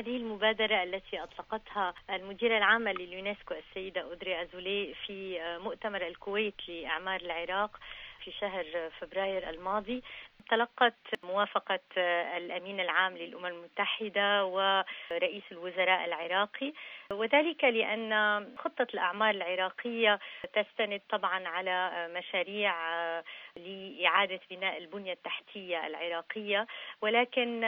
هذه المبادرة التي أطلقتها المديرة العامة لليونسكو السيدة أودري أزولي في مؤتمر الكويت لإعمار العراق في شهر فبراير الماضي. تلقت موافقة الأمين العام للأمم المتحدة ورئيس الوزراء العراقي وذلك لأن خطة الأعمار العراقية تستند طبعا على مشاريع لإعادة بناء البنية التحتية العراقية ولكن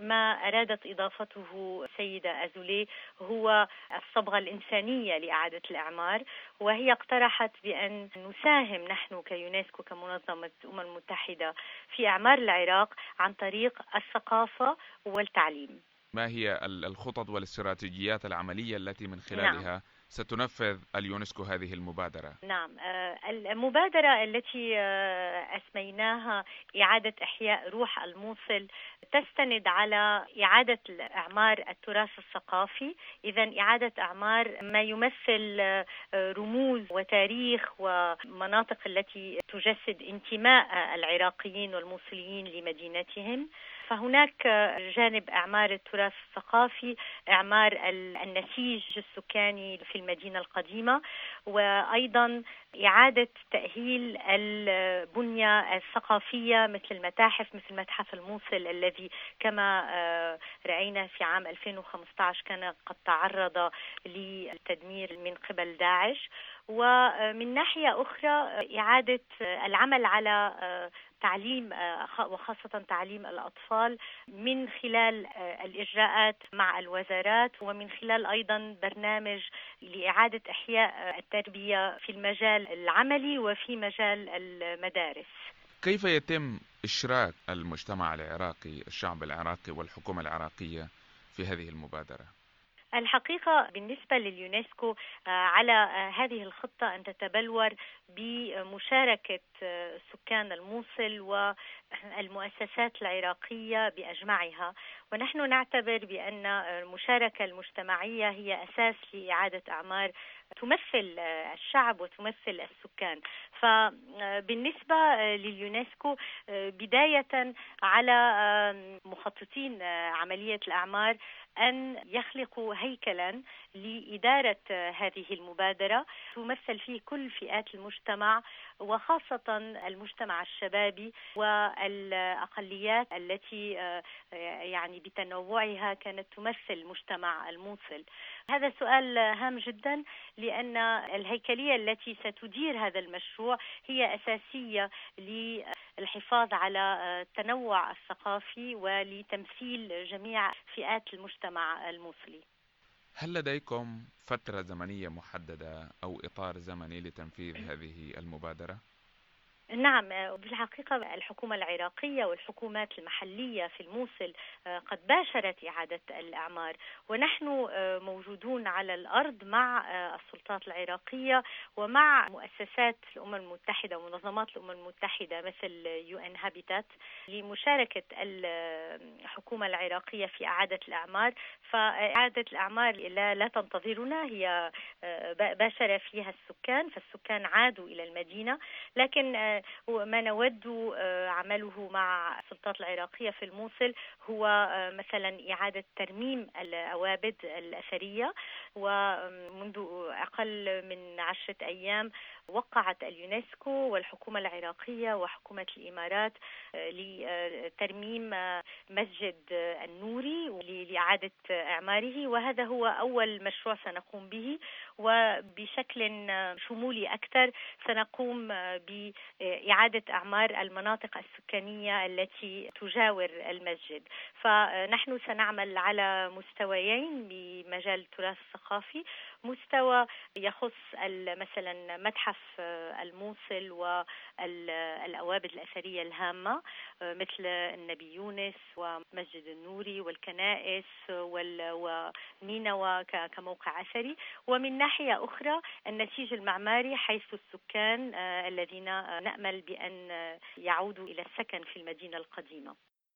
ما أرادت إضافته سيدة أزولي هو الصبغة الإنسانية لإعادة الأعمار وهي اقترحت بأن نساهم نحن كيونسكو كمنظمة الأمم المتحدة في أعمار العراق عن طريق الثقافة والتعليم ما هي الخطط والاستراتيجيات العملية التي من خلالها نعم. ستنفذ اليونسكو هذه المبادرة. نعم المبادرة التي أسميناها إعادة إحياء روح الموصل تستند على إعادة أعمار التراث الثقافي. إذا إعادة أعمار ما يمثل رموز وتاريخ ومناطق التي تجسد انتماء العراقيين والموصليين لمدينتهم. فهناك جانب أعمار التراث الثقافي أعمار النسيج السكاني في المدينة القديمة وأيضا إعادة تأهيل البنية الثقافية مثل المتاحف مثل متحف الموصل الذي كما رأينا في عام 2015 كان قد تعرض للتدمير من قبل داعش. ومن ناحية أخرى إعادة العمل على تعليم وخاصة تعليم الأطفال من خلال الإجراءات مع الوزارات ومن خلال أيضا برنامج لإعادة إحياء التربية في المجال العملي وفي مجال المدارس كيف يتم إشراك المجتمع العراقي الشعب العراقي والحكومة العراقية في هذه المبادرة؟ الحقيقة بالنسبة لليونسكو على هذه الخطة أن تتبلور بمشاركة سكان الموصل والمؤسسات العراقية بأجمعها. ونحن نعتبر بأن المشاركة المجتمعية هي أساس لإعادة أعمار تمثل الشعب وتمثل السكان. فبالنسبة لليونسكو بداية على مخططين عملية الأعمار أن يخلقوا هيكلا لإدارة هذه المبادرة. تمثل فيه كل فئات المجتمع وخاصة المجتمع الشبابي والأقليات التي يعني بتنوعها كانت تمثل مجتمع الموصل. هذا سؤال هام جدا لأن الهيكلية التي ستدير هذا المشروع هي أساسية للحفاظ على التنوع الثقافي ولتمثيل جميع فئات المجتمع الموصلي هل لديكم فترة زمنية محددة أو إطار زمني لتنفيذ هذه المبادرة؟ نعم بالحقيقة الحكومة العراقية والحكومات المحلية في الموصل قد باشرت إعادة الأعمار. ونحن موجودون على الأرض مع السلطات العراقية ومع مؤسسات الأمم المتحدة ومنظمات الأمم المتحدة مثل يو إن هابيتات لمشاركة الحكومة العراقية في إعادة الأعمار. فإعادة الأعمار لا, لا تنتظرنا هي باشر فيها السكان فالسكان عادوا إلى المدينة. لكن ما نود عمله مع السلطات العراقية في الموصل هو مثلا إعادة ترميم الأوابد الأثرية ومنذ أقل من عشرة أيام وقعت اليونسكو والحكومة العراقية وحكومة الإمارات لترميم مسجد النوري لإعادة إعماره. وهذا هو أول مشروع سنقوم به. وبشكل شمولي أكثر سنقوم بإعادة أعمار المناطق السكانية التي تجاور المسجد. فنحن سنعمل على مستويين بمجال التراث الثقافي. مستوى يخص مثلا متحف الموصل والأوابد الأثرية الهامة مثل النبي يونس ومسجد النوري والكنائس ونينوى كموقع أثري. ومن ناحية أخرى النسيج المعماري حيث السكان الذين نأمل بأن يعودوا إلى السكن في المدينة القديمة.